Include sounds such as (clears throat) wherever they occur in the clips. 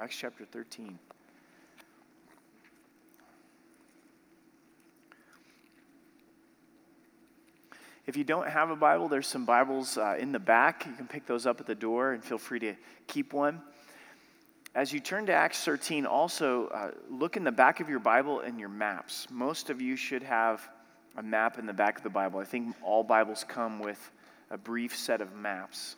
Acts chapter 13. If you don't have a Bible, there's some Bibles uh, in the back. You can pick those up at the door and feel free to keep one. As you turn to Acts 13, also uh, look in the back of your Bible and your maps. Most of you should have a map in the back of the Bible. I think all Bibles come with a brief set of maps.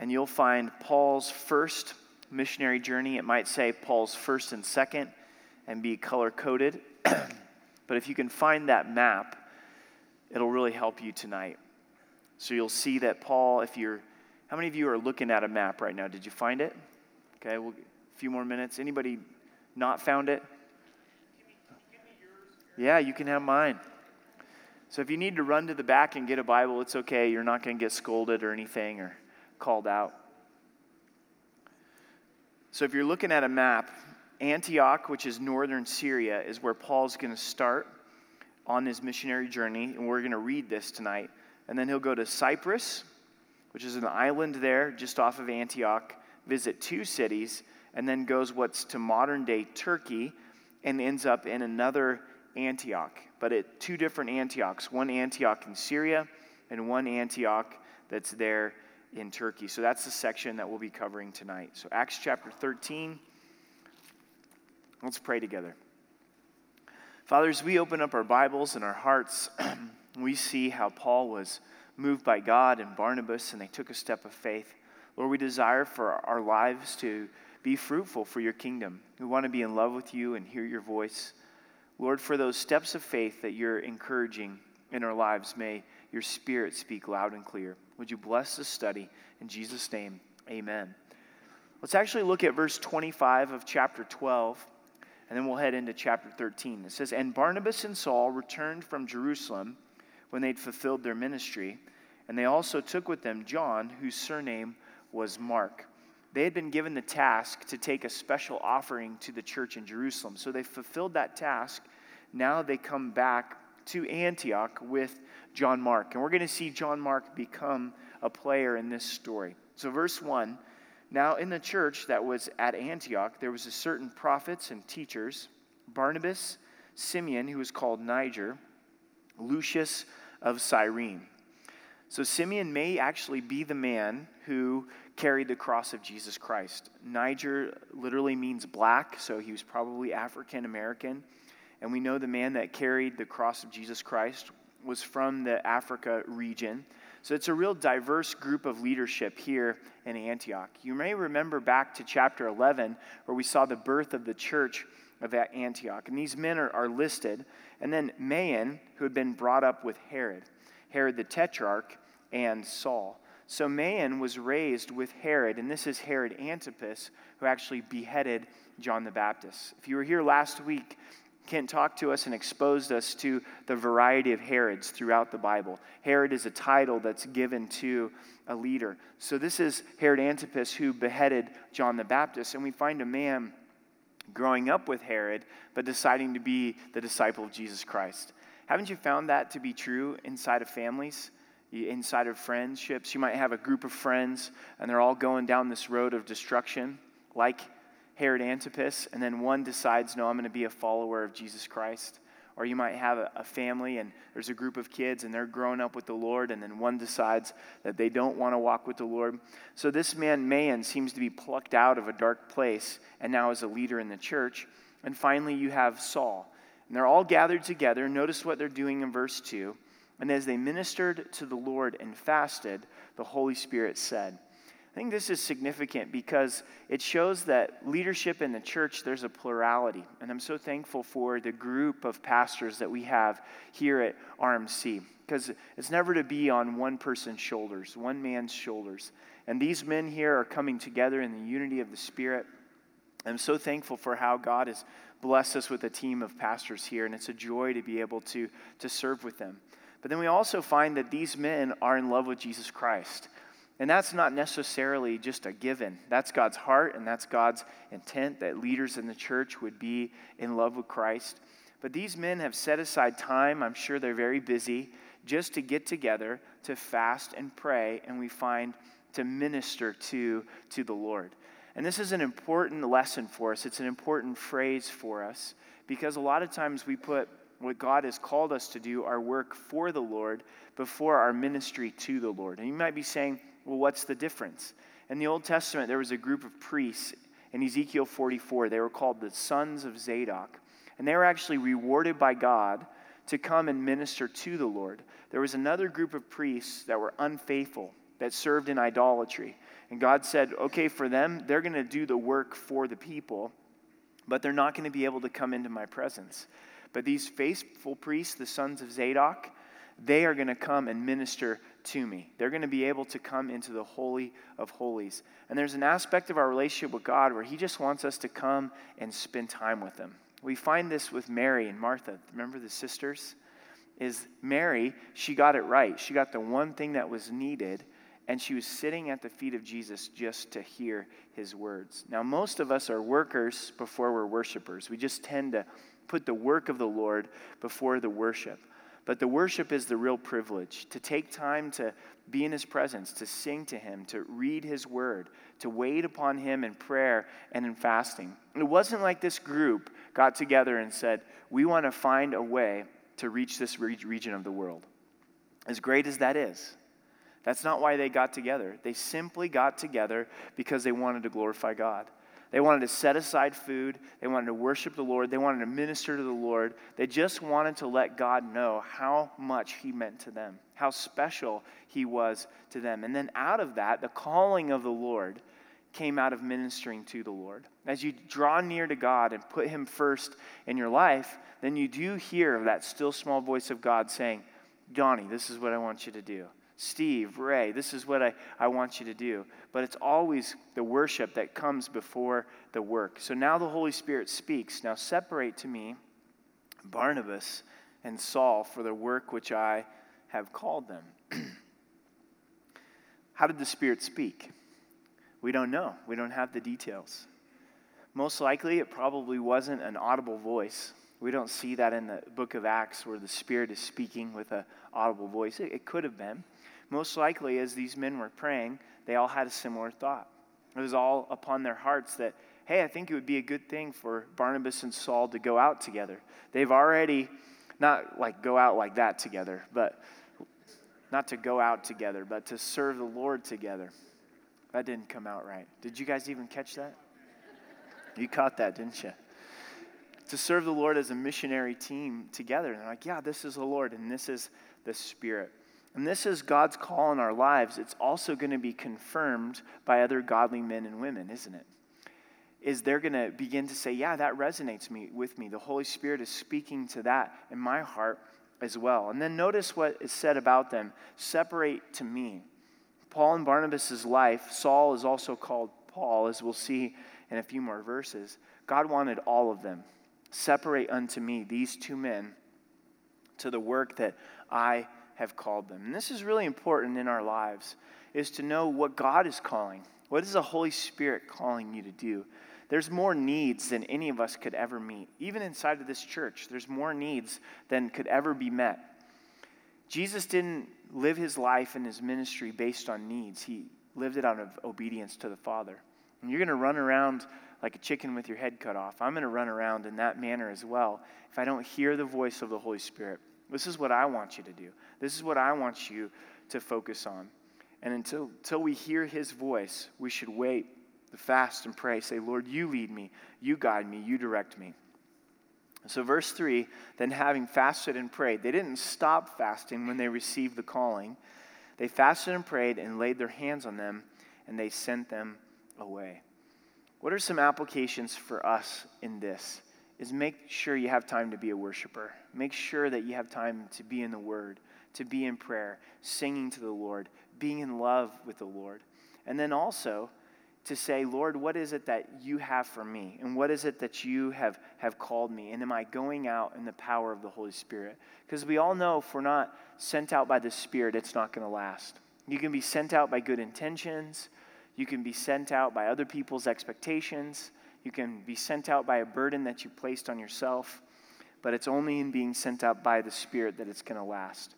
And you'll find Paul's first missionary journey. It might say Paul's first and second and be color coded. (clears throat) but if you can find that map, it'll really help you tonight. So you'll see that Paul, if you're, how many of you are looking at a map right now? Did you find it? Okay, we'll, a few more minutes. Anybody not found it? Yeah, you can have mine. So if you need to run to the back and get a Bible, it's okay. You're not going to get scolded or anything or called out. So if you're looking at a map, Antioch, which is northern Syria, is where Paul's going to start on his missionary journey, and we're going to read this tonight. And then he'll go to Cyprus, which is an island there just off of Antioch, visit two cities, and then goes what's to modern day Turkey and ends up in another Antioch, but at two different Antiochs one Antioch in Syria and one Antioch that's there in Turkey. So that's the section that we'll be covering tonight. So, Acts chapter 13. Let's pray together. Fathers, we open up our Bibles and our hearts, (clears throat) we see how Paul was moved by God and Barnabas, and they took a step of faith. Lord, we desire for our lives to be fruitful for your kingdom. We want to be in love with you and hear your voice. Lord, for those steps of faith that you're encouraging in our lives, may your spirit speak loud and clear. Would you bless this study? In Jesus' name, amen. Let's actually look at verse 25 of chapter 12 and then we'll head into chapter 13. It says, And Barnabas and Saul returned from Jerusalem when they'd fulfilled their ministry, and they also took with them John, whose surname was Mark. They had been given the task to take a special offering to the church in Jerusalem. So they fulfilled that task. Now they come back to Antioch with John Mark. And we're going to see John Mark become a player in this story. So, verse 1 now, in the church that was at Antioch, there was a certain prophets and teachers Barnabas, Simeon, who was called Niger, Lucius of Cyrene. So, Simeon may actually be the man who carried the cross of Jesus Christ. Niger literally means black, so he was probably African American. And we know the man that carried the cross of Jesus Christ was from the Africa region. So it's a real diverse group of leadership here in Antioch. You may remember back to chapter 11 where we saw the birth of the church of Antioch. And these men are, are listed. And then Maon, who had been brought up with Herod, Herod the Tetrarch, and Saul. So Maon was raised with Herod, and this is Herod Antipas, who actually beheaded John the Baptist. If you were here last week, Kent talked to us and exposed us to the variety of Herods throughout the Bible. Herod is a title that's given to a leader. So this is Herod Antipas who beheaded John the Baptist, and we find a man growing up with Herod, but deciding to be the disciple of Jesus Christ. Haven't you found that to be true inside of families? Inside of friendships, you might have a group of friends and they're all going down this road of destruction, like Herod Antipas, and then one decides, no, I'm going to be a follower of Jesus Christ. Or you might have a, family and there's a group of kids and they're growing up with the Lord, and then one decides that they don't want to walk with the Lord. So this man, Maon, seems to be plucked out of a dark place and now is a leader in the church. And finally, you have Saul. And they're all gathered together. Notice what they're doing in verse 2. And as they ministered to the Lord and fasted, the Holy Spirit said, I think this is significant because it shows that leadership in the church, there's a plurality. And I'm so thankful for the group of pastors that we have here at RMC because it's never to be on one person's shoulders, one man's shoulders. And these men here are coming together in the unity of the Spirit. I'm so thankful for how God has blessed us with a team of pastors here, and it's a joy to be able to, to serve with them. But then we also find that these men are in love with Jesus Christ. And that's not necessarily just a given. That's God's heart and that's God's intent that leaders in the church would be in love with Christ. But these men have set aside time, I'm sure they're very busy, just to get together, to fast and pray, and we find to minister to, to the Lord. And this is an important lesson for us. It's an important phrase for us because a lot of times we put what God has called us to do, our work for the Lord, before our ministry to the Lord. And you might be saying, well, what's the difference? In the Old Testament, there was a group of priests in Ezekiel 44. They were called the sons of Zadok. And they were actually rewarded by God to come and minister to the Lord. There was another group of priests that were unfaithful, that served in idolatry. And God said, okay, for them, they're going to do the work for the people, but they're not going to be able to come into my presence. But these faithful priests, the sons of Zadok, they are going to come and minister to me. They're going to be able to come into the Holy of Holies. And there's an aspect of our relationship with God where He just wants us to come and spend time with Him. We find this with Mary and Martha. Remember the sisters? Is Mary, she got it right. She got the one thing that was needed, and she was sitting at the feet of Jesus just to hear his words. Now, most of us are workers before we're worshipers. We just tend to put the work of the Lord before the worship. But the worship is the real privilege to take time to be in his presence, to sing to him, to read his word, to wait upon him in prayer and in fasting. It wasn't like this group got together and said, We want to find a way to reach this region of the world. As great as that is, that's not why they got together. They simply got together because they wanted to glorify God. They wanted to set aside food. They wanted to worship the Lord. They wanted to minister to the Lord. They just wanted to let God know how much He meant to them, how special He was to them. And then out of that, the calling of the Lord came out of ministering to the Lord. As you draw near to God and put Him first in your life, then you do hear that still small voice of God saying, Donnie, this is what I want you to do. Steve, Ray, this is what I, I want you to do. But it's always the worship that comes before the work. So now the Holy Spirit speaks. Now separate to me Barnabas and Saul for the work which I have called them. (clears throat) How did the Spirit speak? We don't know. We don't have the details. Most likely, it probably wasn't an audible voice. We don't see that in the book of Acts where the Spirit is speaking with an audible voice. It, it could have been. Most likely, as these men were praying, they all had a similar thought. It was all upon their hearts that, hey, I think it would be a good thing for Barnabas and Saul to go out together. They've already, not like go out like that together, but not to go out together, but to serve the Lord together. That didn't come out right. Did you guys even catch that? You caught that, didn't you? To serve the Lord as a missionary team together. And they're like, yeah, this is the Lord and this is the Spirit. And this is God's call in our lives. It's also going to be confirmed by other godly men and women, isn't it? Is they're going to begin to say, yeah, that resonates me with me. The Holy Spirit is speaking to that in my heart as well. And then notice what is said about them separate to me. Paul and Barnabas' life, Saul is also called Paul, as we'll see in a few more verses. God wanted all of them. Separate unto me these two men to the work that I have called them. And this is really important in our lives, is to know what God is calling. What is the Holy Spirit calling you to do? There's more needs than any of us could ever meet. Even inside of this church, there's more needs than could ever be met. Jesus didn't live his life and his ministry based on needs. He lived it out of obedience to the Father. And you're going to run around like a chicken with your head cut off. I'm going to run around in that manner as well if I don't hear the voice of the Holy Spirit. This is what I want you to do. This is what I want you to focus on. And until, until we hear his voice, we should wait, fast and pray. Say, Lord, you lead me, you guide me, you direct me. So, verse 3 then having fasted and prayed, they didn't stop fasting when they received the calling. They fasted and prayed and laid their hands on them, and they sent them away. What are some applications for us in this? Is make sure you have time to be a worshiper. Make sure that you have time to be in the Word, to be in prayer, singing to the Lord, being in love with the Lord. And then also, to say, Lord, what is it that you have for me? And what is it that you have, have called me? And am I going out in the power of the Holy Spirit? Because we all know if we're not sent out by the Spirit, it's not going to last. You can be sent out by good intentions, you can be sent out by other people's expectations, you can be sent out by a burden that you placed on yourself, but it's only in being sent out by the Spirit that it's going to last.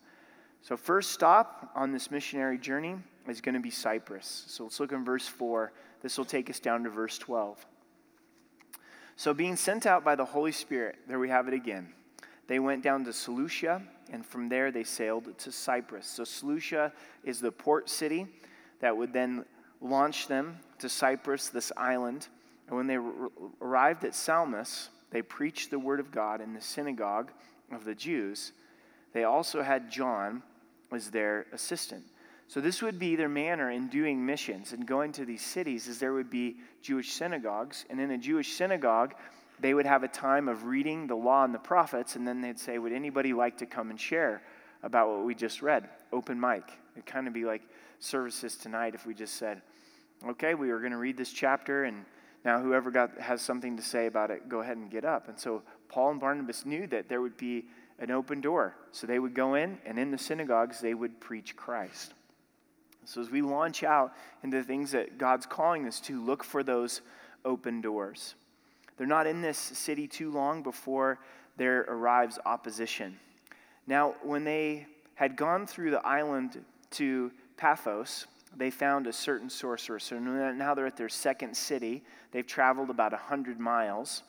So, first stop on this missionary journey is going to be Cyprus. So, let's look in verse 4 this will take us down to verse 12. So, being sent out by the Holy Spirit, there we have it again. They went down to Seleucia, and from there they sailed to Cyprus. So, Seleucia is the port city that would then launch them to Cyprus, this island. And when they r- arrived at Salamis, they preached the word of God in the synagogue of the Jews. They also had John as their assistant. So, this would be their manner in doing missions and going to these cities, is there would be Jewish synagogues. And in a Jewish synagogue, they would have a time of reading the law and the prophets, and then they'd say, Would anybody like to come and share about what we just read? Open mic. It'd kind of be like services tonight if we just said, Okay, we were going to read this chapter, and now whoever got, has something to say about it, go ahead and get up. And so Paul and Barnabas knew that there would be an open door. So they would go in, and in the synagogues, they would preach Christ. So as we launch out into the things that God's calling us to, look for those open doors. They're not in this city too long before there arrives opposition. Now, when they had gone through the island to Paphos, they found a certain sorcerer. So now they're at their second city. They've traveled about 100 miles.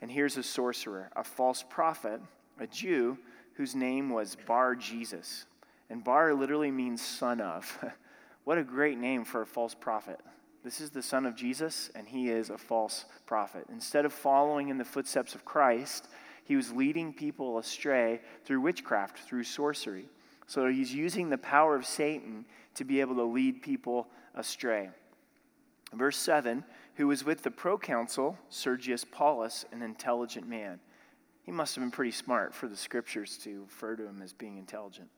And here's a sorcerer, a false prophet, a Jew whose name was Bar Jesus. And Bar literally means son of. (laughs) what a great name for a false prophet. This is the son of Jesus, and he is a false prophet. Instead of following in the footsteps of Christ, he was leading people astray through witchcraft, through sorcery. So he's using the power of Satan to be able to lead people astray. Verse 7 Who was with the proconsul, Sergius Paulus, an intelligent man. He must have been pretty smart for the scriptures to refer to him as being intelligent.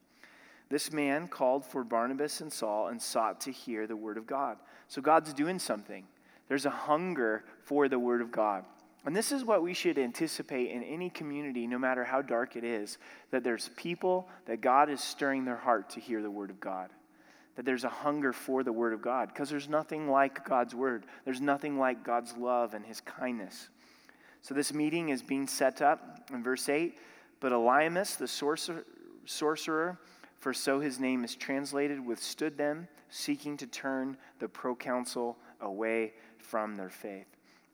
This man called for Barnabas and Saul and sought to hear the word of God. So God's doing something. There's a hunger for the word of God. And this is what we should anticipate in any community, no matter how dark it is, that there's people that God is stirring their heart to hear the word of God. That there's a hunger for the word of God, because there's nothing like God's word. There's nothing like God's love and his kindness. So this meeting is being set up in verse 8. But Elymas, the sorcerer, sorcerer for so his name is translated, withstood them, seeking to turn the proconsul away from their faith.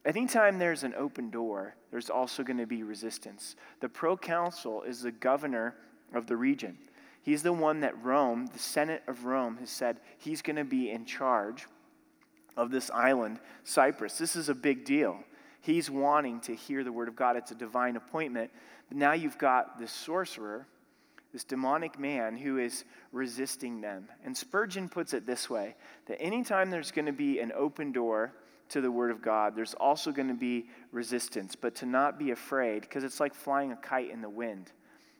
Anytime there's an open door, there's also going to be resistance. The proconsul is the governor of the region. He's the one that Rome, the Senate of Rome, has said he's going to be in charge of this island, Cyprus. This is a big deal. He's wanting to hear the word of God. It's a divine appointment. But now you've got this sorcerer this demonic man who is resisting them. And Spurgeon puts it this way that anytime there's going to be an open door to the Word of God, there's also going to be resistance, but to not be afraid, because it's like flying a kite in the wind.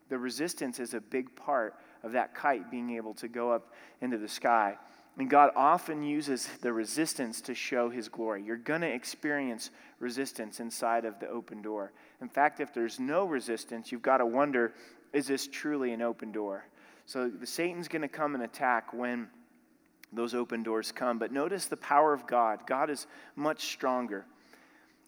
The resistance is a big part of that kite being able to go up into the sky. And God often uses the resistance to show his glory. You're going to experience resistance inside of the open door. In fact, if there's no resistance, you've got to wonder is this truly an open door? So Satan's going to come and attack when those open doors come. But notice the power of God. God is much stronger.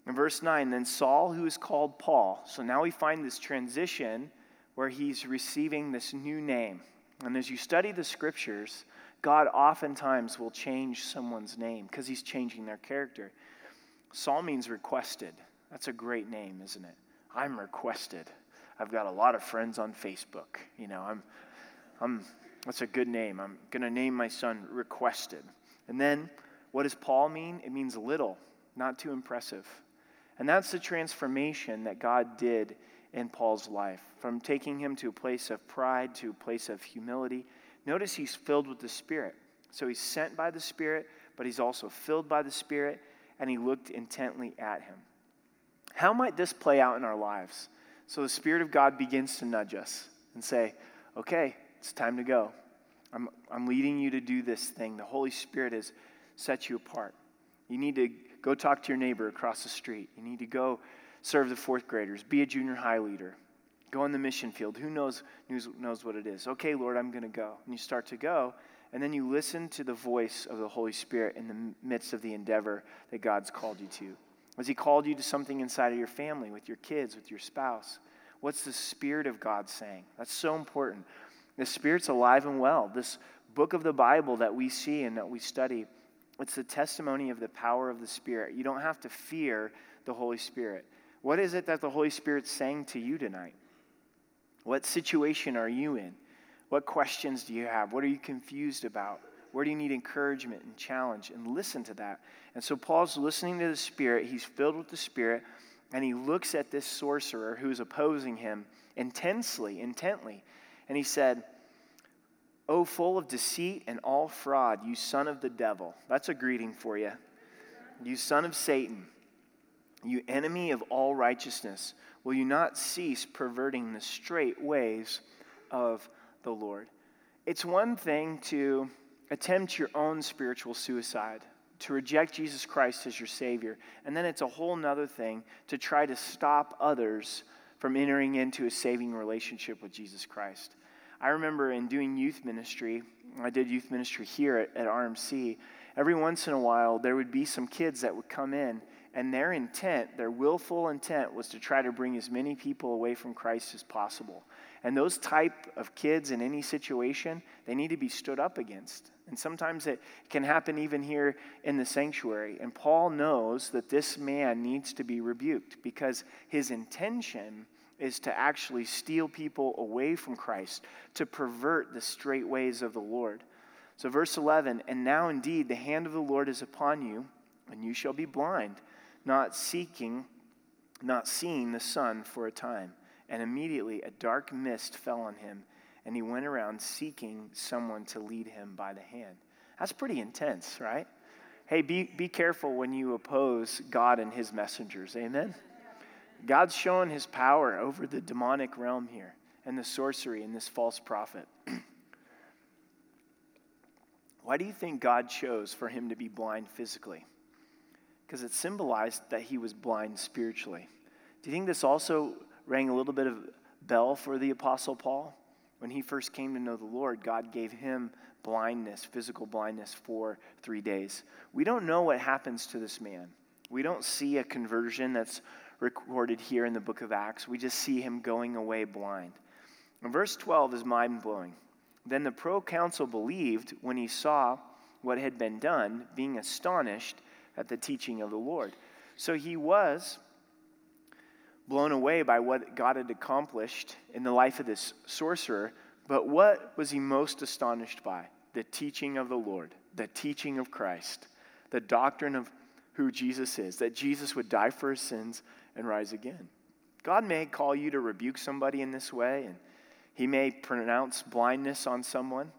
In verse 9, then Saul, who is called Paul. So now we find this transition where he's receiving this new name. And as you study the scriptures, God oftentimes will change someone's name because he's changing their character. Saul means requested. That's a great name, isn't it? I'm requested. I've got a lot of friends on Facebook. You know, I'm, I'm, that's a good name. I'm going to name my son Requested. And then, what does Paul mean? It means little, not too impressive. And that's the transformation that God did in Paul's life from taking him to a place of pride to a place of humility. Notice he's filled with the Spirit. So he's sent by the Spirit, but he's also filled by the Spirit, and he looked intently at him. How might this play out in our lives? So the Spirit of God begins to nudge us and say, okay, it's time to go. I'm, I'm leading you to do this thing. The Holy Spirit has set you apart. You need to go talk to your neighbor across the street. You need to go serve the fourth graders, be a junior high leader, go in the mission field. Who knows, knows, knows what it is? Okay, Lord, I'm going to go. And you start to go, and then you listen to the voice of the Holy Spirit in the midst of the endeavor that God's called you to. Has He called you to something inside of your family, with your kids, with your spouse? What's the Spirit of God saying? That's so important. The Spirit's alive and well. This book of the Bible that we see and that we study It's the testimony of the power of the Spirit. You don't have to fear the Holy Spirit. What is it that the Holy Spirit's saying to you tonight? What situation are you in? What questions do you have? What are you confused about? Where do you need encouragement and challenge? And listen to that. And so Paul's listening to the Spirit. He's filled with the Spirit. And he looks at this sorcerer who's opposing him intensely, intently. And he said, Oh, full of deceit and all fraud, you son of the devil. That's a greeting for you. You son of Satan, you enemy of all righteousness, will you not cease perverting the straight ways of the Lord? It's one thing to attempt your own spiritual suicide, to reject Jesus Christ as your Savior. And then it's a whole nother thing to try to stop others from entering into a saving relationship with Jesus Christ. I remember in doing youth ministry, I did youth ministry here at, at RMC. Every once in a while, there would be some kids that would come in, and their intent, their willful intent, was to try to bring as many people away from Christ as possible. And those type of kids in any situation, they need to be stood up against. And sometimes it can happen even here in the sanctuary. And Paul knows that this man needs to be rebuked because his intention is to actually steal people away from Christ, to pervert the straight ways of the Lord. So, verse 11, and now indeed the hand of the Lord is upon you, and you shall be blind, not seeking, not seeing the sun for a time. And immediately a dark mist fell on him, and he went around seeking someone to lead him by the hand. That's pretty intense, right? Hey, be, be careful when you oppose God and his messengers. Amen? God's showing his power over the demonic realm here and the sorcery and this false prophet. (clears throat) Why do you think God chose for him to be blind physically? Because it symbolized that he was blind spiritually. Do you think this also rang a little bit of bell for the Apostle Paul. When he first came to know the Lord, God gave him blindness, physical blindness, for three days. We don't know what happens to this man. We don't see a conversion that's recorded here in the book of Acts. We just see him going away blind. And verse 12 is mind blowing. Then the proconsul believed when he saw what had been done, being astonished at the teaching of the Lord. So he was blown away by what God had accomplished in the life of this sorcerer. But what was he most astonished by? The teaching of the Lord, the teaching of Christ, the doctrine of who Jesus is, that Jesus would die for his sins and rise again. God may call you to rebuke somebody in this way, and he may pronounce blindness on someone.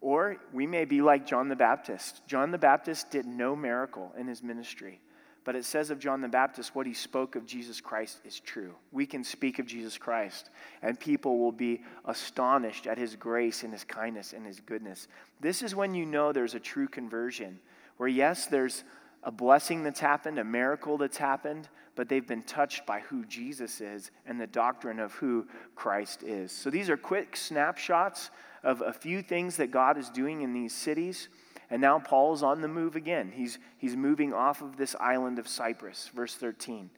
Or we may be like John the Baptist. John the Baptist did no miracle in his ministry. But it says of John the Baptist, what he spoke of Jesus Christ is true. We can speak of Jesus Christ, and people will be astonished at his grace and his kindness and his goodness. This is when you know there's a true conversion, where, yes, there's a blessing that's happened, a miracle that's happened, but they've been touched by who Jesus is and the doctrine of who Christ is. So these are quick snapshots of a few things that God is doing in these cities. And now Paul's on the move again. He's, he's moving off of this island of Cyprus. Verse 13.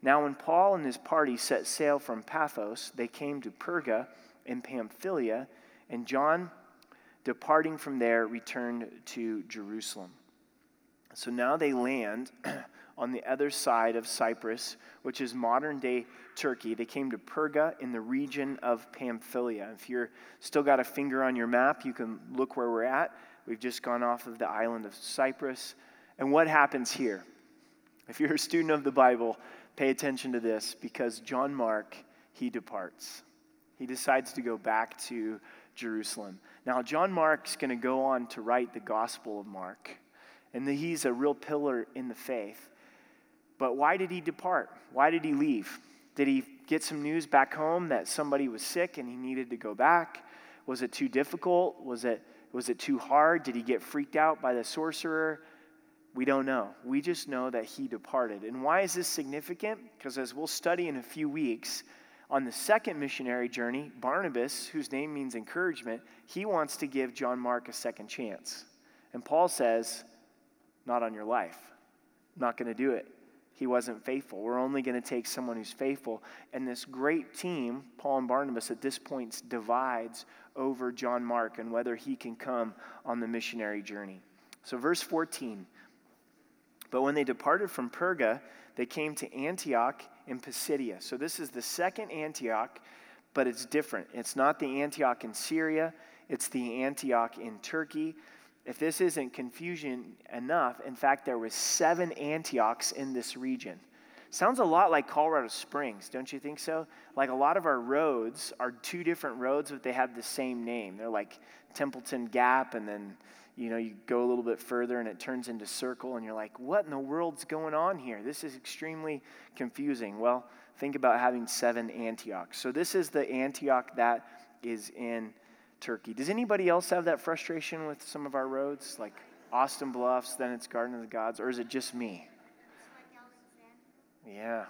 Now, when Paul and his party set sail from Paphos, they came to Perga in Pamphylia, and John, departing from there, returned to Jerusalem. So now they land (clears throat) on the other side of Cyprus, which is modern day Turkey. They came to Perga in the region of Pamphylia. If you're still got a finger on your map, you can look where we're at. We've just gone off of the island of Cyprus. And what happens here? If you're a student of the Bible, pay attention to this because John Mark, he departs. He decides to go back to Jerusalem. Now, John Mark's going to go on to write the Gospel of Mark, and he's a real pillar in the faith. But why did he depart? Why did he leave? Did he get some news back home that somebody was sick and he needed to go back? Was it too difficult? Was it was it too hard? Did he get freaked out by the sorcerer? We don't know. We just know that he departed. And why is this significant? Because as we'll study in a few weeks, on the second missionary journey, Barnabas, whose name means encouragement, he wants to give John Mark a second chance. And Paul says, Not on your life. I'm not going to do it he wasn't faithful. We're only going to take someone who's faithful. And this great team, Paul and Barnabas, at this point divides over John Mark and whether he can come on the missionary journey. So, verse 14. But when they departed from Perga, they came to Antioch in Pisidia. So, this is the second Antioch, but it's different. It's not the Antioch in Syria, it's the Antioch in Turkey. If this isn't confusion enough, in fact, there was seven Antiochs in this region. Sounds a lot like Colorado Springs, don't you think so? Like a lot of our roads are two different roads, but they have the same name. They're like Templeton Gap, and then you know you go a little bit further and it turns into Circle, and you're like, what in the world's going on here? This is extremely confusing. Well, think about having seven Antiochs. So this is the Antioch that is in Turkey. Does anybody else have that frustration with some of our roads, like Austin Bluffs, then it's Garden of the Gods, or is it just me? Yeah.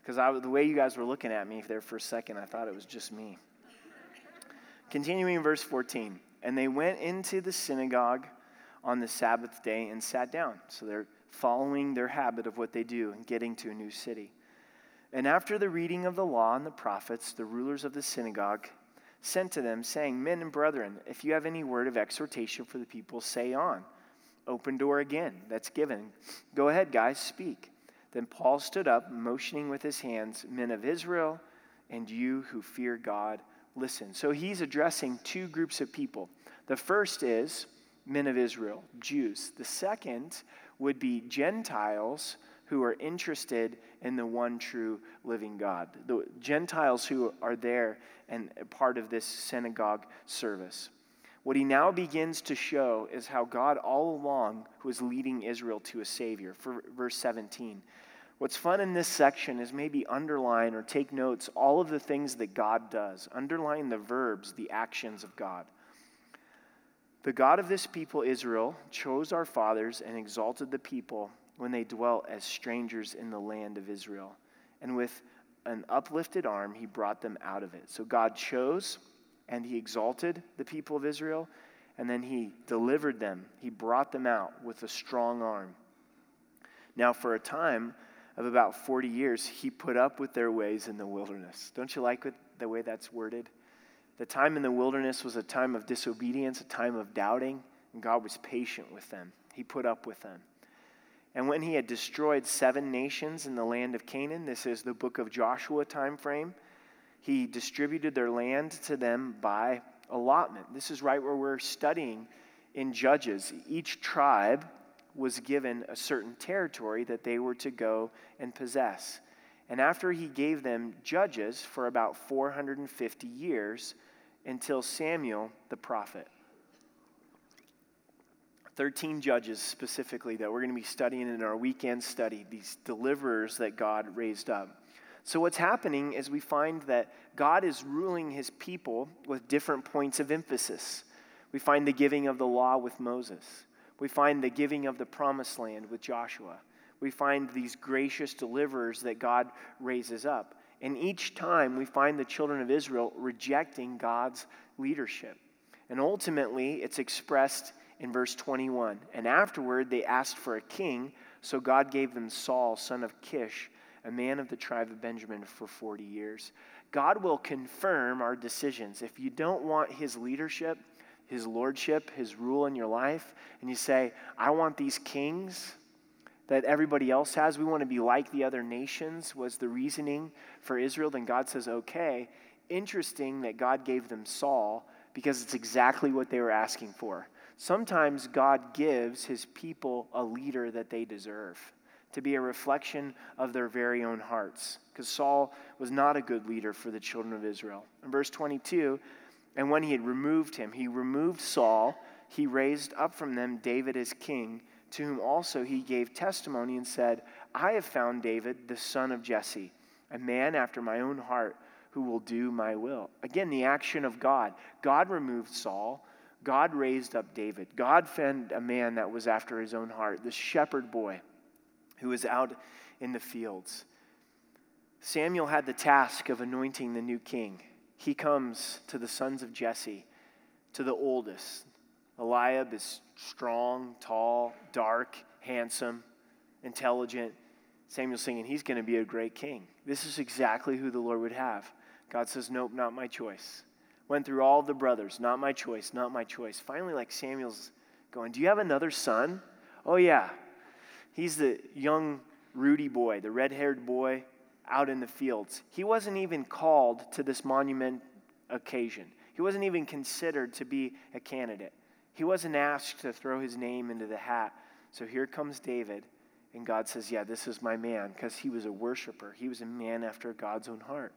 Because the way you guys were looking at me there for a second, I thought it was just me. Continuing in verse 14. And they went into the synagogue on the Sabbath day and sat down. So they're following their habit of what they do and getting to a new city. And after the reading of the law and the prophets, the rulers of the synagogue sent to them, saying, Men and brethren, if you have any word of exhortation for the people, say on. Open door again, that's given. Go ahead, guys, speak. Then Paul stood up, motioning with his hands, Men of Israel, and you who fear God, listen. So he's addressing two groups of people. The first is men of Israel, Jews. The second would be Gentiles who are interested in the one true living God. The Gentiles who are there and part of this synagogue service. What he now begins to show is how God all along was leading Israel to a Savior. For verse 17. What's fun in this section is maybe underline or take notes all of the things that God does. Underline the verbs, the actions of God. The God of this people, Israel, chose our fathers and exalted the people when they dwelt as strangers in the land of Israel. And with an uplifted arm, he brought them out of it. So God chose and he exalted the people of Israel, and then he delivered them. He brought them out with a strong arm. Now, for a time of about 40 years, he put up with their ways in the wilderness. Don't you like the way that's worded? The time in the wilderness was a time of disobedience, a time of doubting, and God was patient with them. He put up with them. And when he had destroyed seven nations in the land of Canaan, this is the book of Joshua time frame, he distributed their land to them by allotment. This is right where we're studying in Judges. Each tribe was given a certain territory that they were to go and possess. And after he gave them judges for about 450 years until Samuel the prophet. 13 judges specifically that we're going to be studying in our weekend study, these deliverers that God raised up. So, what's happening is we find that God is ruling his people with different points of emphasis. We find the giving of the law with Moses, we find the giving of the promised land with Joshua. We find these gracious deliverers that God raises up. And each time we find the children of Israel rejecting God's leadership. And ultimately, it's expressed in verse 21. And afterward, they asked for a king, so God gave them Saul, son of Kish, a man of the tribe of Benjamin, for 40 years. God will confirm our decisions. If you don't want his leadership, his lordship, his rule in your life, and you say, I want these kings that everybody else has, we want to be like the other nations, was the reasoning for Israel, then God says, okay. Interesting that God gave them Saul because it's exactly what they were asking for. Sometimes God gives his people a leader that they deserve to be a reflection of their very own hearts. Because Saul was not a good leader for the children of Israel. In verse 22, and when he had removed him, he removed Saul, he raised up from them David as king, to whom also he gave testimony and said, I have found David, the son of Jesse, a man after my own heart, who will do my will. Again, the action of God. God removed Saul. God raised up David. God found a man that was after his own heart, the shepherd boy who was out in the fields. Samuel had the task of anointing the new king. He comes to the sons of Jesse, to the oldest. Eliab is strong, tall, dark, handsome, intelligent. Samuel's singing, he's going to be a great king. This is exactly who the Lord would have. God says, Nope, not my choice. Went through all the brothers. Not my choice, not my choice. Finally, like Samuel's going, Do you have another son? Oh, yeah. He's the young Rudy boy, the red haired boy out in the fields. He wasn't even called to this monument occasion, he wasn't even considered to be a candidate. He wasn't asked to throw his name into the hat. So here comes David, and God says, Yeah, this is my man, because he was a worshiper. He was a man after God's own heart.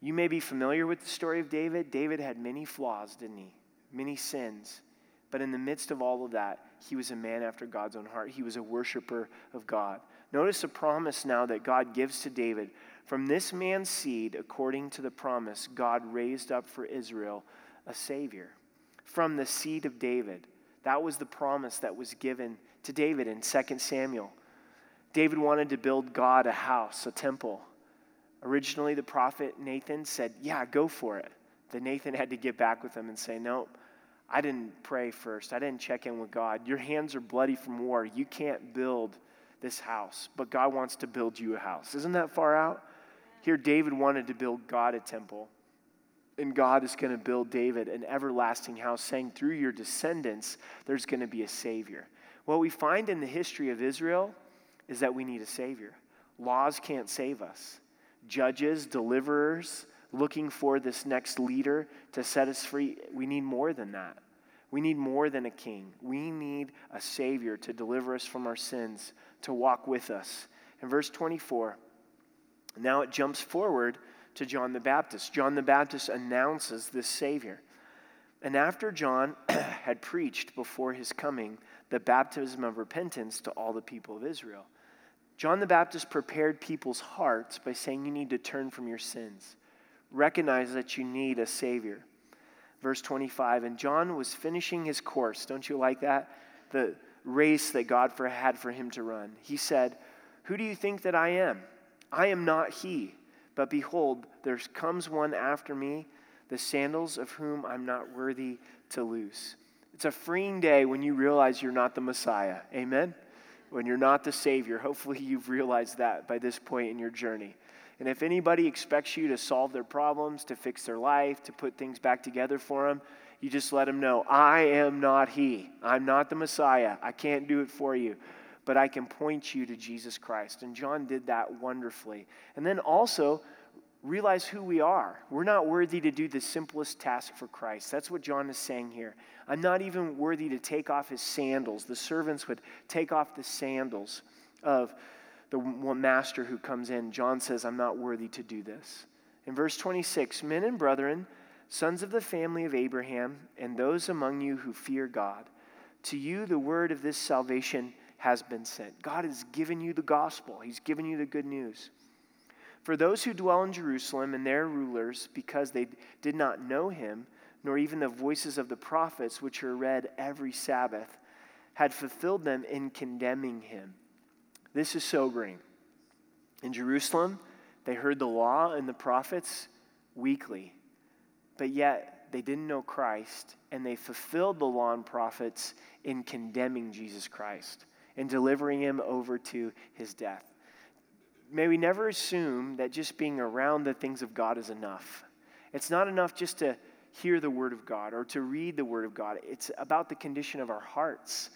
You may be familiar with the story of David. David had many flaws, didn't he? Many sins. But in the midst of all of that, he was a man after God's own heart. He was a worshiper of God. Notice the promise now that God gives to David. From this man's seed, according to the promise, God raised up for Israel a Savior. From the seed of David. That was the promise that was given to David in 2 Samuel. David wanted to build God a house, a temple. Originally, the prophet Nathan said, Yeah, go for it. Then Nathan had to get back with him and say, Nope, I didn't pray first. I didn't check in with God. Your hands are bloody from war. You can't build this house, but God wants to build you a house. Isn't that far out? Here, David wanted to build God a temple, and God is going to build David an everlasting house, saying, through your descendants, there's going to be a Savior. What we find in the history of Israel is that we need a Savior. Laws can't save us, judges, deliverers, looking for this next leader to set us free. We need more than that. We need more than a king. We need a Savior to deliver us from our sins, to walk with us. In verse 24, now it jumps forward to John the Baptist. John the Baptist announces this Savior. And after John (clears throat) had preached before his coming the baptism of repentance to all the people of Israel, John the Baptist prepared people's hearts by saying, You need to turn from your sins. Recognize that you need a Savior. Verse 25, and John was finishing his course. Don't you like that? The race that God for, had for him to run. He said, Who do you think that I am? I am not he. But behold, there comes one after me, the sandals of whom I'm not worthy to loose. It's a freeing day when you realize you're not the Messiah. Amen? When you're not the Savior. Hopefully, you've realized that by this point in your journey. And if anybody expects you to solve their problems, to fix their life, to put things back together for them, you just let them know, I am not He. I'm not the Messiah. I can't do it for you. But I can point you to Jesus Christ. And John did that wonderfully. And then also, realize who we are. We're not worthy to do the simplest task for Christ. That's what John is saying here. I'm not even worthy to take off his sandals. The servants would take off the sandals of the master who comes in. John says, I'm not worthy to do this. In verse 26, men and brethren, sons of the family of Abraham, and those among you who fear God, to you the word of this salvation has been sent. God has given you the gospel, He's given you the good news. For those who dwell in Jerusalem and their rulers, because they did not know him, nor even the voices of the prophets, which are read every Sabbath, had fulfilled them in condemning him. This is sobering. In Jerusalem, they heard the law and the prophets weekly, but yet they didn't know Christ, and they fulfilled the law and prophets in condemning Jesus Christ and delivering him over to his death. May we never assume that just being around the things of God is enough. It's not enough just to hear the Word of God or to read the Word of God, it's about the condition of our hearts.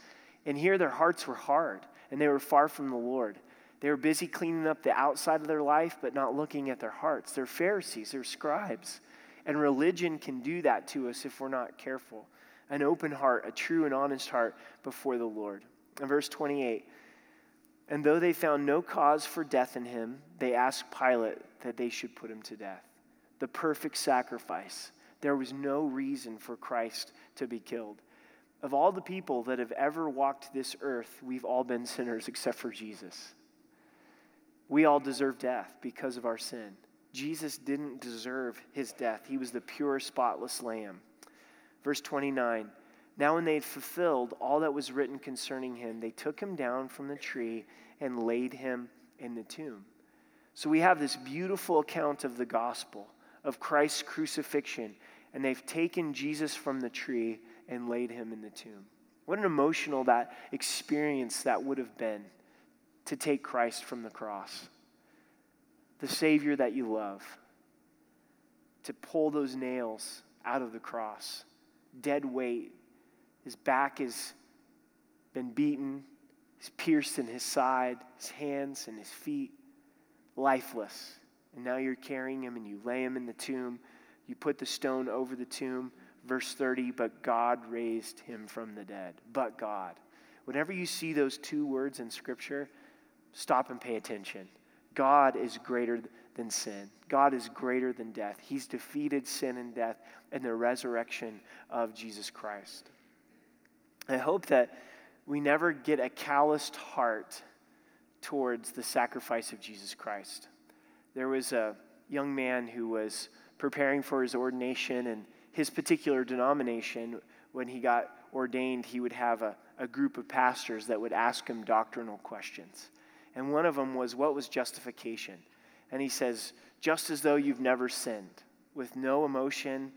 And here, their hearts were hard and they were far from the Lord. They were busy cleaning up the outside of their life, but not looking at their hearts. They're Pharisees, they're scribes. And religion can do that to us if we're not careful. An open heart, a true and honest heart before the Lord. In verse 28, and though they found no cause for death in him, they asked Pilate that they should put him to death. The perfect sacrifice. There was no reason for Christ to be killed. Of all the people that have ever walked this earth, we've all been sinners except for Jesus. We all deserve death because of our sin. Jesus didn't deserve his death, he was the pure, spotless lamb. Verse 29 Now, when they had fulfilled all that was written concerning him, they took him down from the tree and laid him in the tomb. So we have this beautiful account of the gospel, of Christ's crucifixion, and they've taken Jesus from the tree and laid him in the tomb. What an emotional that experience that would have been to take Christ from the cross. The Savior that you love. To pull those nails out of the cross. Dead weight. His back has been beaten, he's pierced in his side, his hands and his feet, lifeless. And now you're carrying him and you lay him in the tomb. You put the stone over the tomb. Verse 30, but God raised him from the dead. But God. Whenever you see those two words in Scripture, stop and pay attention. God is greater than sin. God is greater than death. He's defeated sin and death in the resurrection of Jesus Christ. I hope that we never get a calloused heart towards the sacrifice of Jesus Christ. There was a young man who was preparing for his ordination, and his particular denomination, when he got ordained, he would have a, a group of pastors that would ask him doctrinal questions. And one of them was, What was justification? And he says, Just as though you've never sinned, with no emotion,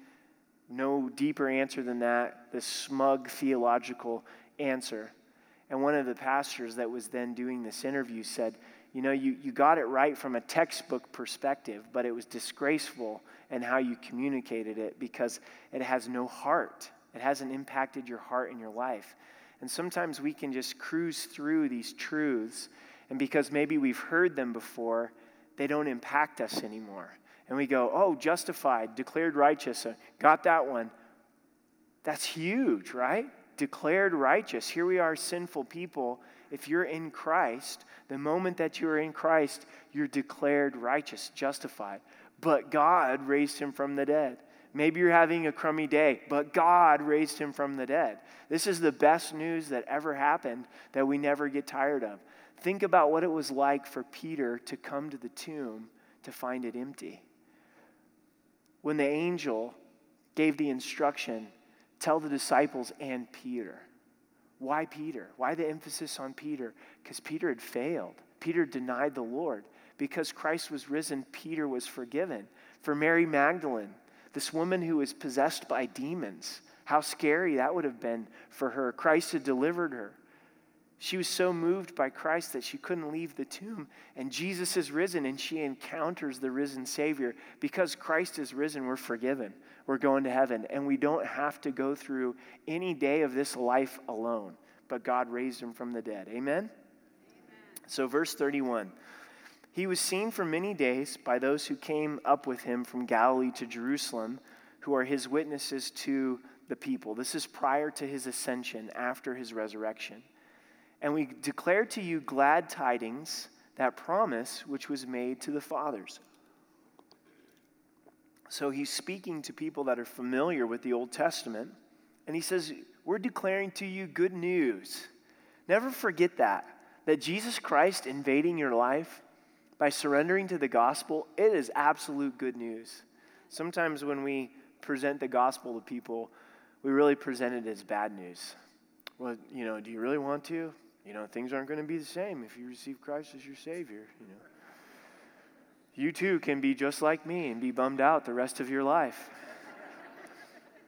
no deeper answer than that, this smug theological answer. And one of the pastors that was then doing this interview said, You know, you, you got it right from a textbook perspective, but it was disgraceful in how you communicated it because it has no heart. It hasn't impacted your heart and your life. And sometimes we can just cruise through these truths, and because maybe we've heard them before, they don't impact us anymore. And we go, oh, justified, declared righteous, uh, got that one. That's huge, right? Declared righteous. Here we are, sinful people. If you're in Christ, the moment that you're in Christ, you're declared righteous, justified. But God raised him from the dead. Maybe you're having a crummy day, but God raised him from the dead. This is the best news that ever happened that we never get tired of. Think about what it was like for Peter to come to the tomb to find it empty. When the angel gave the instruction, tell the disciples and Peter. Why Peter? Why the emphasis on Peter? Because Peter had failed. Peter denied the Lord. Because Christ was risen, Peter was forgiven. For Mary Magdalene, this woman who was possessed by demons. How scary that would have been for her. Christ had delivered her. She was so moved by Christ that she couldn't leave the tomb. And Jesus is risen, and she encounters the risen Savior. Because Christ is risen, we're forgiven. We're going to heaven. And we don't have to go through any day of this life alone. But God raised him from the dead. Amen? Amen. So, verse 31 he was seen for many days by those who came up with him from Galilee to Jerusalem, who are his witnesses to the people. This is prior to his ascension, after his resurrection. And we declare to you glad tidings, that promise which was made to the fathers. So he's speaking to people that are familiar with the Old Testament, and he says, We're declaring to you good news. Never forget that, that Jesus Christ invading your life by surrendering to the gospel, it is absolute good news. Sometimes when we present the gospel to people, we really present it as bad news. Well, you know, do you really want to? You know, things aren't going to be the same if you receive Christ as your Savior, you know. You too can be just like me and be bummed out the rest of your life.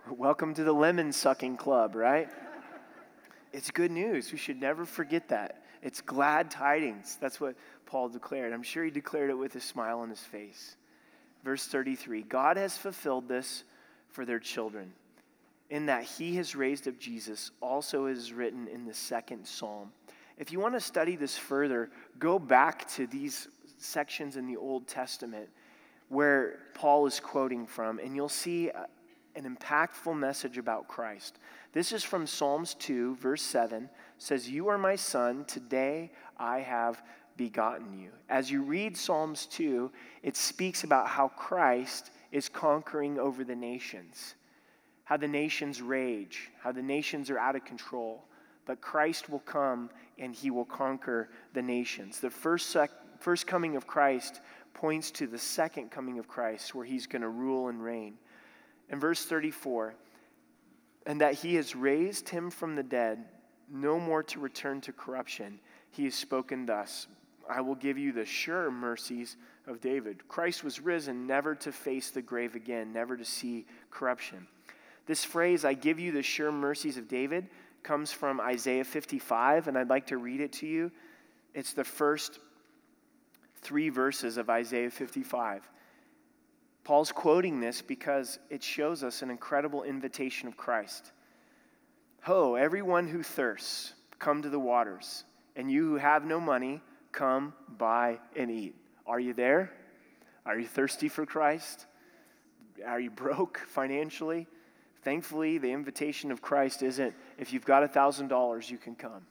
Welcome to the lemon sucking club, right? It's good news. We should never forget that. It's glad tidings. That's what Paul declared. I'm sure he declared it with a smile on his face. Verse 33 God has fulfilled this for their children, in that he has raised up Jesus, also is written in the second psalm. If you want to study this further, go back to these sections in the Old Testament where Paul is quoting from, and you'll see an impactful message about Christ. This is from Psalms 2, verse 7 says, You are my son, today I have begotten you. As you read Psalms 2, it speaks about how Christ is conquering over the nations, how the nations rage, how the nations are out of control. But Christ will come and he will conquer the nations. The first, sec- first coming of Christ points to the second coming of Christ, where he's going to rule and reign. In verse 34, and that he has raised him from the dead no more to return to corruption. He has spoken thus I will give you the sure mercies of David. Christ was risen never to face the grave again, never to see corruption. This phrase, I give you the sure mercies of David, comes from Isaiah 55, and I'd like to read it to you. It's the first three verses of Isaiah 55. Paul's quoting this because it shows us an incredible invitation of Christ. Ho, everyone who thirsts, come to the waters. And you who have no money, come, buy, and eat. Are you there? Are you thirsty for Christ? Are you broke (laughs) financially? Thankfully, the invitation of Christ isn't if you've got $1,000, you can come.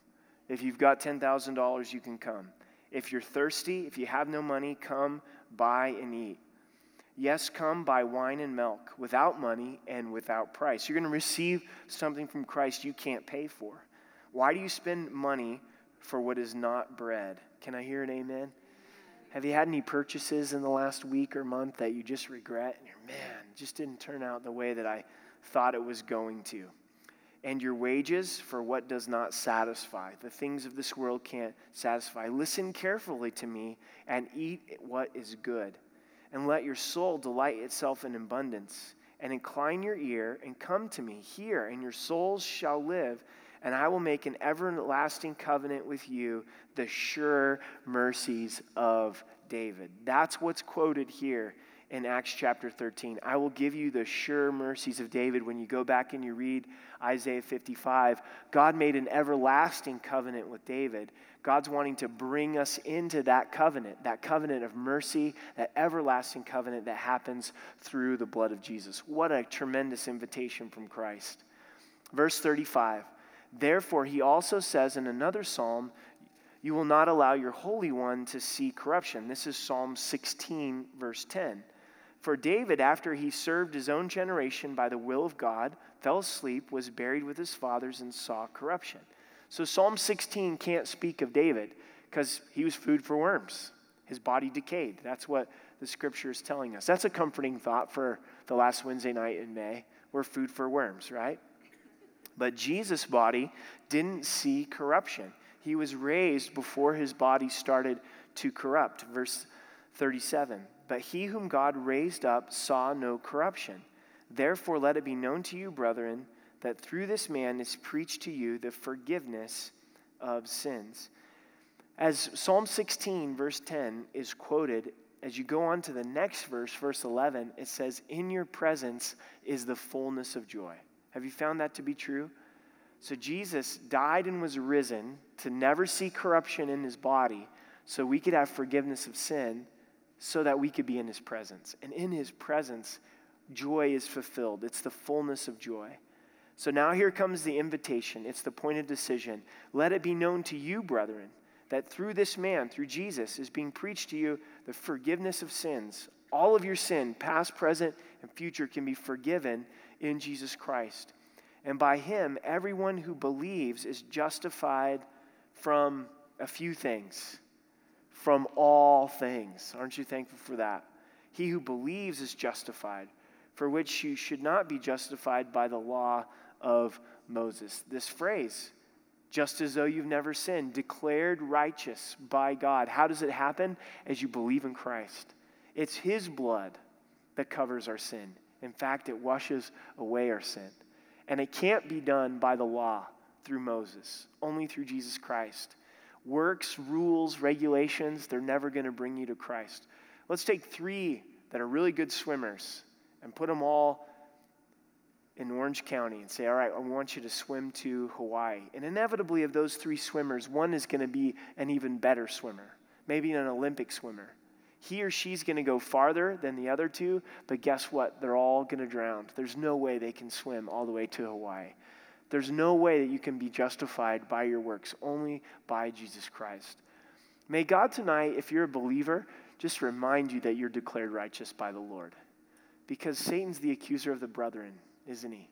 If you've got $10,000, you can come. If you're thirsty, if you have no money, come, buy, and eat. Yes, come buy wine and milk without money and without price. You're going to receive something from Christ you can't pay for. Why do you spend money for what is not bread? Can I hear an amen? Have you had any purchases in the last week or month that you just regret and you're, man, just didn't turn out the way that I thought it was going to? And your wages for what does not satisfy. The things of this world can't satisfy. Listen carefully to me and eat what is good and let your soul delight itself in abundance. And incline your ear and come to me. Hear, and your souls shall live. And I will make an everlasting covenant with you, the sure mercies of David. That's what's quoted here in Acts chapter 13. I will give you the sure mercies of David. When you go back and you read Isaiah 55, God made an everlasting covenant with David. God's wanting to bring us into that covenant, that covenant of mercy, that everlasting covenant that happens through the blood of Jesus. What a tremendous invitation from Christ. Verse 35 Therefore, he also says in another psalm, You will not allow your Holy One to see corruption. This is Psalm 16, verse 10. For David, after he served his own generation by the will of God, fell asleep, was buried with his fathers, and saw corruption. So Psalm 16 can't speak of David because he was food for worms. His body decayed. That's what the scripture is telling us. That's a comforting thought for the last Wednesday night in May. We're food for worms, right? But Jesus' body didn't see corruption. He was raised before his body started to corrupt. Verse 37 But he whom God raised up saw no corruption. Therefore, let it be known to you, brethren, that through this man is preached to you the forgiveness of sins. As Psalm 16, verse 10, is quoted, as you go on to the next verse, verse 11, it says, In your presence is the fullness of joy. Have you found that to be true? So Jesus died and was risen to never see corruption in his body so we could have forgiveness of sin so that we could be in his presence. And in his presence, joy is fulfilled. It's the fullness of joy. So now here comes the invitation. It's the point of decision. Let it be known to you, brethren, that through this man, through Jesus, is being preached to you the forgiveness of sins. All of your sin, past, present, and future, can be forgiven in Jesus Christ. And by him, everyone who believes is justified from a few things, from all things. Aren't you thankful for that? He who believes is justified, for which you should not be justified by the law of Moses. This phrase, just as though you've never sinned, declared righteous by God. How does it happen? As you believe in Christ. It's His blood that covers our sin. In fact, it washes away our sin. And it can't be done by the law through Moses, only through Jesus Christ. Works, rules, regulations, they're never going to bring you to Christ. Let's take three that are really good swimmers and put them all in Orange County and say, All right, I want you to swim to Hawaii. And inevitably, of those three swimmers, one is going to be an even better swimmer, maybe an Olympic swimmer. He or she's going to go farther than the other two, but guess what? They're all going to drown. There's no way they can swim all the way to Hawaii. There's no way that you can be justified by your works, only by Jesus Christ. May God tonight, if you're a believer, just remind you that you're declared righteous by the Lord. Because Satan's the accuser of the brethren isn't he?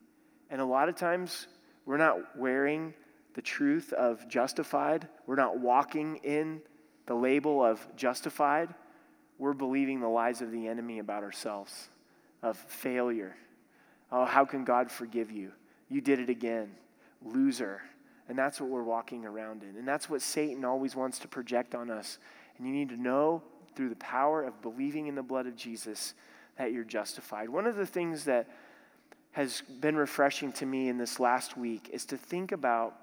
And a lot of times, we're not wearing the truth of justified, we're not walking in the label of justified. We're believing the lies of the enemy about ourselves, of failure. Oh, how can God forgive you? You did it again. Loser. And that's what we're walking around in. And that's what Satan always wants to project on us. And you need to know through the power of believing in the blood of Jesus that you're justified. One of the things that has been refreshing to me in this last week is to think about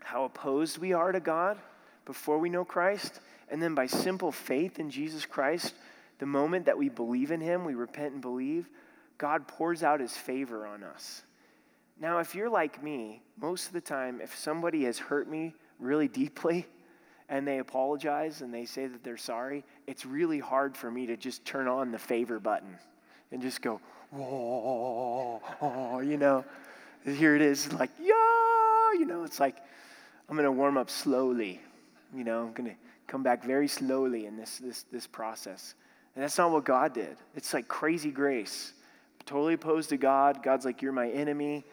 how opposed we are to God before we know Christ, and then by simple faith in Jesus Christ, the moment that we believe in Him, we repent and believe, God pours out His favor on us. Now, if you're like me, most of the time, if somebody has hurt me really deeply and they apologize and they say that they're sorry, it's really hard for me to just turn on the favor button and just go, whoa, oh, you know. Here it is, like, yeah, you know, it's like, I'm going to warm up slowly. You know, I'm going to come back very slowly in this, this, this process. And that's not what God did. It's like crazy grace. Totally opposed to God. God's like, you're my enemy.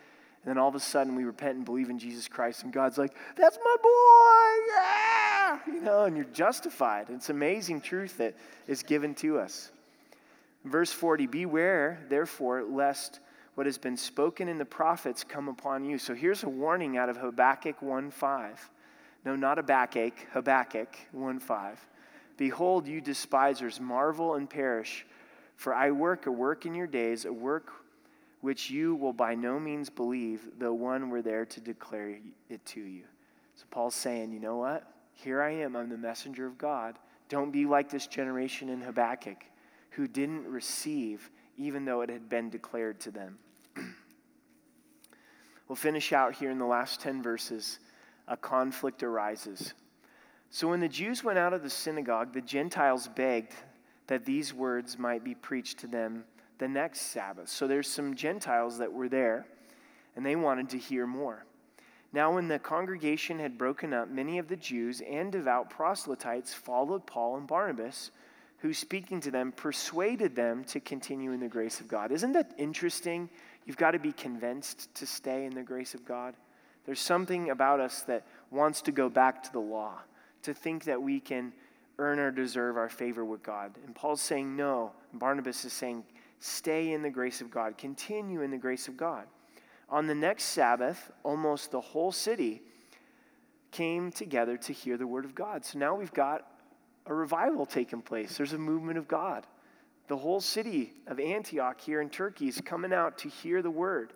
And then all of a sudden we repent and believe in Jesus Christ. And God's like, that's my boy. Yeah. You know, and you're justified. It's amazing truth that is given to us. Verse 40 Beware, therefore, lest what has been spoken in the prophets come upon you. So here's a warning out of Habakkuk 1 5. No, not a backache, Habakkuk 1 5. Behold, you despisers, marvel and perish, for I work a work in your days, a work which you will by no means believe, though one were there to declare it to you. So Paul's saying, you know what? Here I am, I'm the messenger of God. Don't be like this generation in Habakkuk who didn't receive even though it had been declared to them. (clears throat) we'll finish out here in the last 10 verses. A conflict arises. So when the Jews went out of the synagogue, the Gentiles begged that these words might be preached to them the next Sabbath. So there's some Gentiles that were there, and they wanted to hear more. Now, when the congregation had broken up, many of the Jews and devout proselytes followed Paul and Barnabas, who, speaking to them, persuaded them to continue in the grace of God. Isn't that interesting? You've got to be convinced to stay in the grace of God. There's something about us that wants to go back to the law, to think that we can earn or deserve our favor with God. And Paul's saying no. and Barnabas is saying, stay in the grace of God, continue in the grace of God. On the next Sabbath, almost the whole city came together to hear the word of God. So now we've got a revival taking place. There's a movement of God. The whole city of Antioch here in Turkey is coming out to hear the word.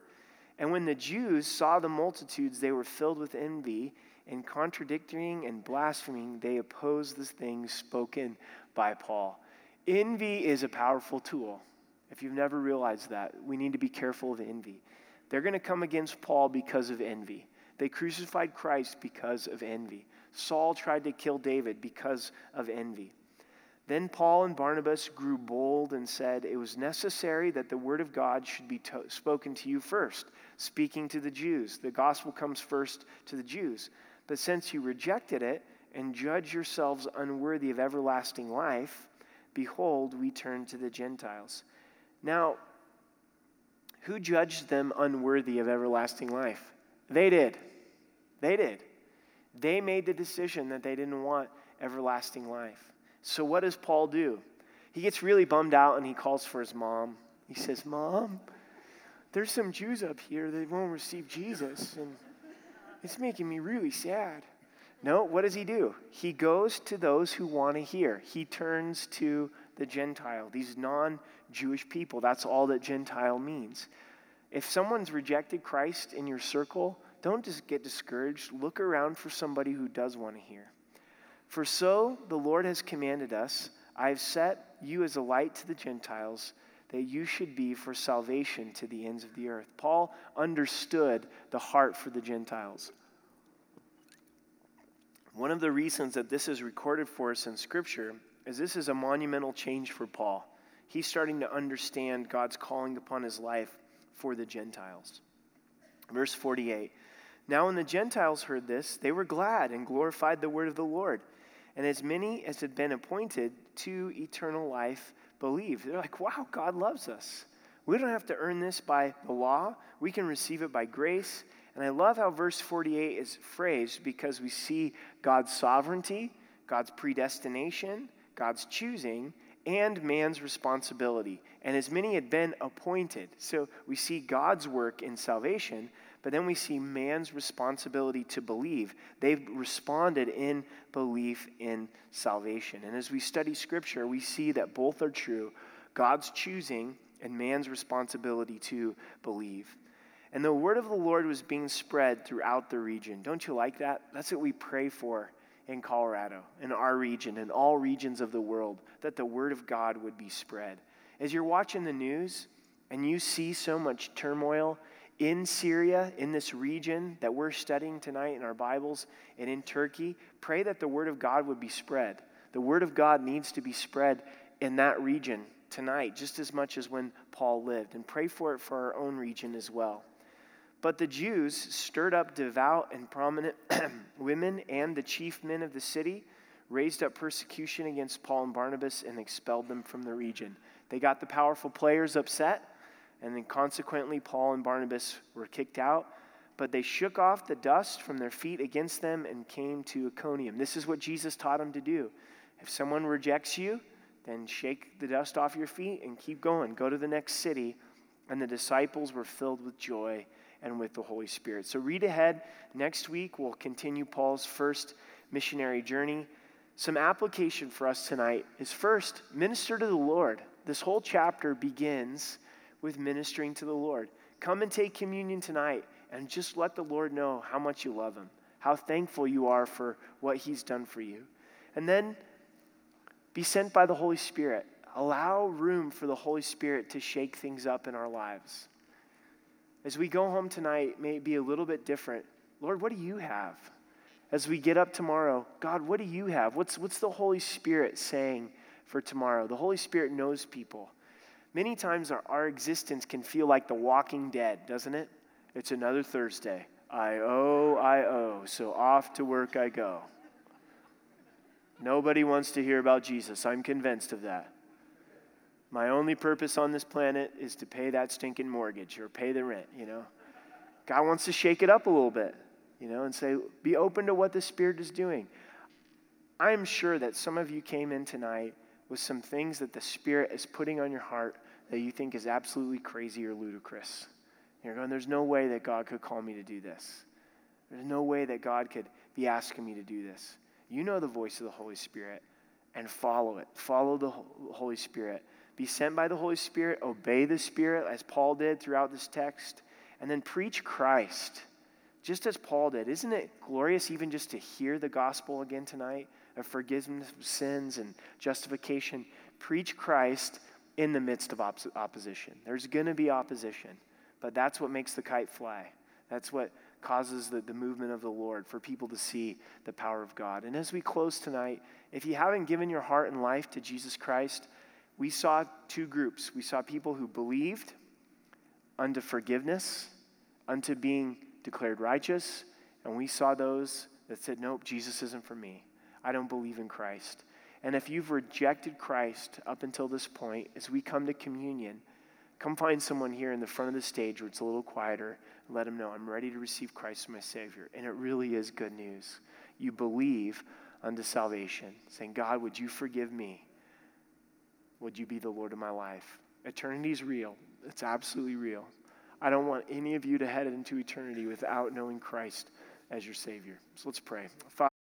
And when the Jews saw the multitudes, they were filled with envy, and contradicting and blaspheming, they opposed the things spoken by Paul. Envy is a powerful tool. If you've never realized that, we need to be careful of envy. They're going to come against Paul because of envy. They crucified Christ because of envy. Saul tried to kill David because of envy. Then Paul and Barnabas grew bold and said, It was necessary that the word of God should be to- spoken to you first, speaking to the Jews. The gospel comes first to the Jews. But since you rejected it and judge yourselves unworthy of everlasting life, behold, we turn to the Gentiles. Now, who judged them unworthy of everlasting life? They did. They did. They made the decision that they didn't want everlasting life. So, what does Paul do? He gets really bummed out and he calls for his mom. He says, Mom, there's some Jews up here that won't receive Jesus, and it's making me really sad. No, what does he do? He goes to those who want to hear. He turns to the Gentile, these non Jewish people. That's all that Gentile means. If someone's rejected Christ in your circle, don't just get discouraged. Look around for somebody who does want to hear. For so the Lord has commanded us I have set you as a light to the Gentiles, that you should be for salvation to the ends of the earth. Paul understood the heart for the Gentiles. One of the reasons that this is recorded for us in Scripture is this is a monumental change for Paul. He's starting to understand God's calling upon his life for the Gentiles. Verse 48 Now, when the Gentiles heard this, they were glad and glorified the word of the Lord. And as many as had been appointed to eternal life believed. They're like, wow, God loves us. We don't have to earn this by the law, we can receive it by grace. And I love how verse 48 is phrased because we see God's sovereignty, God's predestination, God's choosing, and man's responsibility. And as many had been appointed. So we see God's work in salvation, but then we see man's responsibility to believe. They've responded in belief in salvation. And as we study Scripture, we see that both are true God's choosing and man's responsibility to believe. And the word of the Lord was being spread throughout the region. Don't you like that? That's what we pray for in Colorado, in our region, in all regions of the world, that the word of God would be spread. As you're watching the news and you see so much turmoil in Syria, in this region that we're studying tonight in our Bibles, and in Turkey, pray that the Word of God would be spread. The Word of God needs to be spread in that region tonight, just as much as when Paul lived, and pray for it for our own region as well. But the Jews stirred up devout and prominent (clears throat) women and the chief men of the city, raised up persecution against Paul and Barnabas, and expelled them from the region. They got the powerful players upset, and then consequently, Paul and Barnabas were kicked out. But they shook off the dust from their feet against them and came to Iconium. This is what Jesus taught them to do. If someone rejects you, then shake the dust off your feet and keep going. Go to the next city. And the disciples were filled with joy and with the Holy Spirit. So read ahead. Next week, we'll continue Paul's first missionary journey. Some application for us tonight is first, minister to the Lord. This whole chapter begins with ministering to the Lord. Come and take communion tonight and just let the Lord know how much you love him, how thankful you are for what he's done for you. And then be sent by the Holy Spirit. Allow room for the Holy Spirit to shake things up in our lives. As we go home tonight, may be a little bit different. Lord, what do you have? As we get up tomorrow, God, what do you have? What's, what's the Holy Spirit saying for tomorrow? The Holy Spirit knows people. Many times our, our existence can feel like the walking dead, doesn't it? It's another Thursday. I owe, I owe, so off to work I go. Nobody wants to hear about Jesus. I'm convinced of that. My only purpose on this planet is to pay that stinking mortgage or pay the rent, you know. God wants to shake it up a little bit, you know, and say, be open to what the Spirit is doing. I am sure that some of you came in tonight with some things that the Spirit is putting on your heart that you think is absolutely crazy or ludicrous. You're going, there's no way that God could call me to do this. There's no way that God could be asking me to do this. You know the voice of the Holy Spirit and follow it. Follow the Holy Spirit. Be sent by the Holy Spirit, obey the Spirit as Paul did throughout this text, and then preach Christ just as Paul did. Isn't it glorious even just to hear the gospel again tonight of forgiveness of sins and justification? Preach Christ in the midst of op- opposition. There's going to be opposition, but that's what makes the kite fly. That's what causes the, the movement of the Lord for people to see the power of God. And as we close tonight, if you haven't given your heart and life to Jesus Christ, we saw two groups. We saw people who believed unto forgiveness, unto being declared righteous, and we saw those that said, Nope, Jesus isn't for me. I don't believe in Christ. And if you've rejected Christ up until this point, as we come to communion, come find someone here in the front of the stage where it's a little quieter and let them know, I'm ready to receive Christ as my Savior. And it really is good news. You believe unto salvation, saying, God, would you forgive me? Would you be the Lord of my life? Eternity is real, it's absolutely real. I don't want any of you to head into eternity without knowing Christ as your Savior. So let's pray. Father,